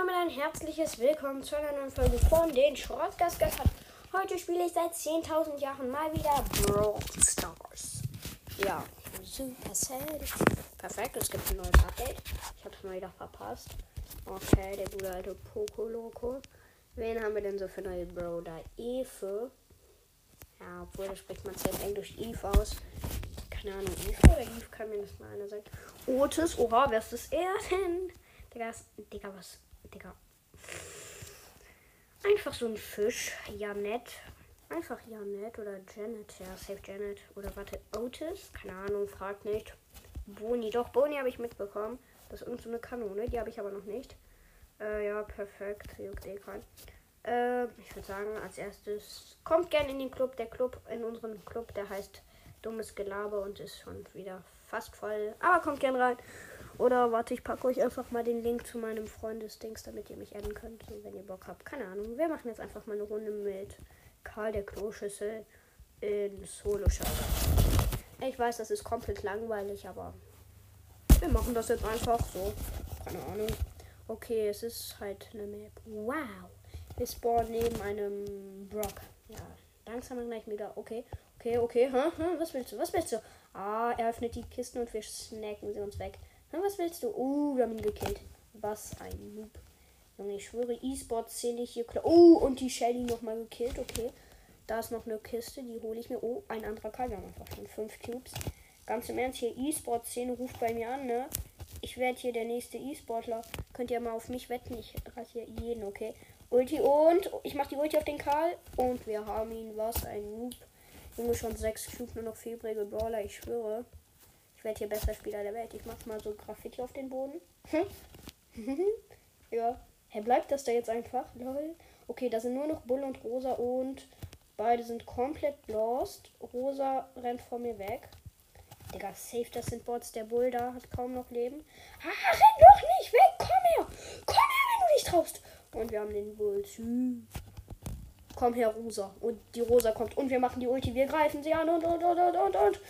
damit ein herzliches Willkommen zu einer neuen Folge von den Schrottgasgassern. Heute spiele ich seit 10.000 Jahren mal wieder Brawl Stars. Ja, Supercell. Perfekt, es gibt ein neues Update. Ich habe es mal wieder verpasst. Okay, der gute alte Poco Loco. Wen haben wir denn so für neue Bro da? Eve. Ja, obwohl, da spricht man es Englisch Eve aus. Keine Ahnung, Eve oder Eve kann mir das mal einer sagen. Otis, oha, wer ist das er denn? Digga, Digga, was? Digga. Einfach so ein Fisch. Janet. Einfach Janet oder Janet. Ja, safe Janet. Oder warte, Otis? Keine Ahnung, fragt nicht. Boni, doch, Boni habe ich mitbekommen. Das ist irgend so eine Kanone, die habe ich aber noch nicht. Äh, ja, perfekt. Juckt eh kein. Äh, ich würde sagen, als erstes kommt gerne in den Club. Der Club, in unseren Club, der heißt Dummes Gelaber und ist schon wieder fast voll. Aber kommt gerne rein. Oder warte, ich packe euch einfach mal den Link zu meinem Freundesdings, damit ihr mich adden könnt, wenn ihr Bock habt. Keine Ahnung. Wir machen jetzt einfach mal eine Runde mit Karl der Kloschüssel in solo -Showdown. Ich weiß, das ist komplett langweilig, aber wir machen das jetzt einfach so. Keine Ahnung. Okay, es ist halt eine Map. Wow. Wir spawnen neben einem Brock. Ja, langsam gleich wieder. Okay, okay, okay. Hm, hm, was willst du? Was willst du? Ah, er öffnet die Kisten und wir snacken sie uns weg. Na, was willst du? Oh, wir haben ihn gekillt. Was ein Noob. Junge, ich schwöre, E-Sport zähle ich hier klar. Oh, und die Shelly nochmal gekillt. Okay. Da ist noch eine Kiste, die hole ich mir. Oh, ein anderer Karl. Wir haben einfach schon fünf Cubes. Ganz im Ernst, hier E-Sport-Szene ruft bei mir an, ne? Ich werde hier der nächste E-Sportler. Könnt ihr mal auf mich wetten? Ich rasiere jeden, okay? Ulti und ich mache die Ulti auf den Karl. Und wir haben ihn. Was ein Noob. Junge, schon sechs Cubes, nur noch febrige Brawler. Ich schwöre. Ich werde hier besser Spieler der Welt. Ich mache mal so Graffiti auf den Boden. ja. Hey, bleibt das da jetzt einfach? Lol. Okay, da sind nur noch Bull und Rosa und beide sind komplett lost. Rosa rennt vor mir weg. Digga, safe, das sind Bots. Der Bull da hat kaum noch Leben. Ah, renn doch nicht weg! Komm her! Komm her, wenn du dich traust! Und wir haben den Bull. Komm her, Rosa. Und die Rosa kommt. Und wir machen die Ulti. Wir greifen sie an und und und und und und.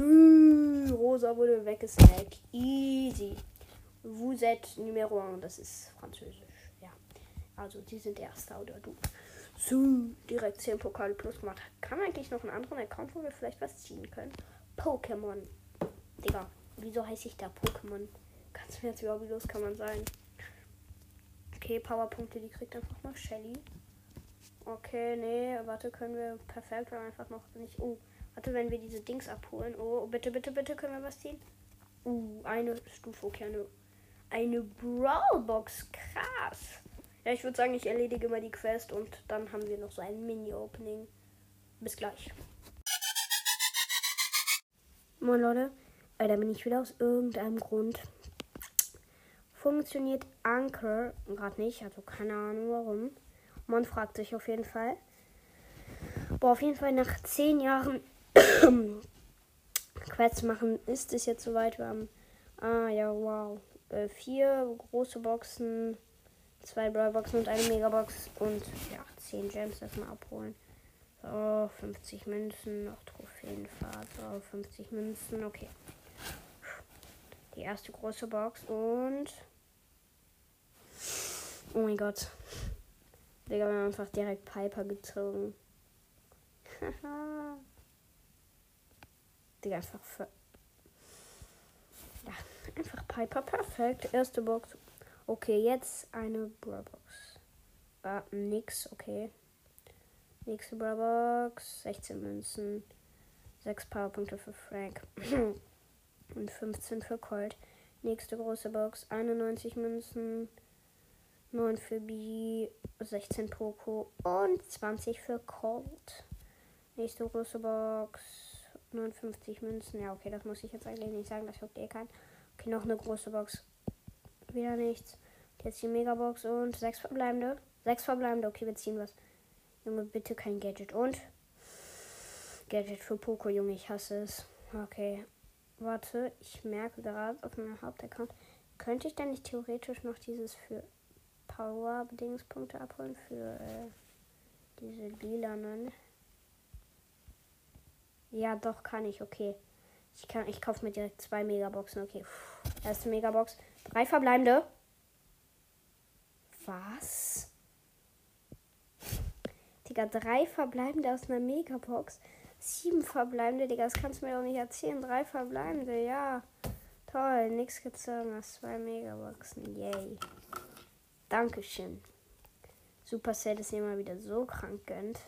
Rosa wurde weggesnackt. Easy. Vous êtes Numero 1. Das ist Französisch. Ja. Also, die sind Erster oder du. So, direkt 10 Pokale plus gemacht. Kann eigentlich noch einen anderen Account, wo wir vielleicht was ziehen können? Pokémon. Digga, wieso heiße ich da Pokémon? Kannst du mir jetzt überhaupt, wie los kann man sein? Okay, Powerpunkte, die kriegt einfach noch Shelly. Okay, nee, warte, können wir perfekt, einfach noch nicht. Oh, Warte, wenn wir diese Dings abholen. Oh, bitte, bitte, bitte, können wir was ziehen? Uh, eine Stufe, okay, eine, eine Brawlbox. Krass. Ja, ich würde sagen, ich erledige mal die Quest und dann haben wir noch so ein Mini-Opening. Bis gleich. Moin Leute, äh, da bin ich wieder aus irgendeinem Grund. Funktioniert Anchor gerade nicht, also keine Ahnung warum. Man fragt sich auf jeden Fall. Boah, auf jeden Fall nach zehn Jahren Quests machen, ist es jetzt soweit. Wir haben, ah ja, wow, äh, vier große Boxen, zwei Brawlboxen und eine Megabox und ja, zehn Gems erstmal abholen. So, 50 Münzen, noch Trophäenfahrt, so, 50 Münzen, okay. Die erste große Box und. Oh mein Gott. Digga, wir haben einfach direkt Piper gezogen. Haha. Digga, einfach für. Ja, einfach Piper. Perfekt. Erste Box. Okay, jetzt eine Brawlbox. Ah, nix. Okay. Nächste Brawlbox. 16 Münzen. 6 Powerpunkte für Frank. Und 15 für Colt. Nächste große Box. 91 Münzen. 9 für B. 16 Poco. Und 20 für Colt. Nächste große Box. 59 Münzen. Ja, okay, das muss ich jetzt eigentlich nicht sagen. Das juckt eh kein. Okay, noch eine große Box. Wieder nichts. Jetzt die Megabox und sechs verbleibende. Sechs verbleibende. Okay, wir ziehen was. Junge, bitte kein Gadget. Und Gadget für Poco, Junge. Ich hasse es. Okay. Warte, ich merke gerade auf meinem Hauptaccount. Könnte ich denn nicht theoretisch noch dieses für Power-Bedingungspunkte abholen? Für äh, diese lilanen. Ja, doch, kann ich. Okay. Ich, kann, ich kaufe mir direkt zwei Megaboxen. Okay. Puh. Erste Megabox. Drei verbleibende. Was? Digga, drei verbleibende aus einer Megabox. Sieben verbleibende, Digga, das kannst du mir doch nicht erzählen. Drei verbleibende, ja. Toll, nichts gezogen aus zwei Megaboxen. Yay. Dankeschön. Supercell ist immer wieder so krank gönnt.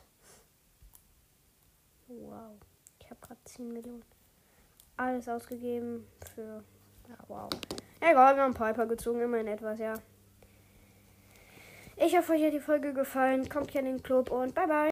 Wow. Ich habe gerade 10 Millionen. Alles ausgegeben für. Ja, wow. Egal, wir haben Piper gezogen, immerhin etwas, ja. Ich hoffe, euch hat die Folge gefallen. Kommt hier in den Club und bye bye.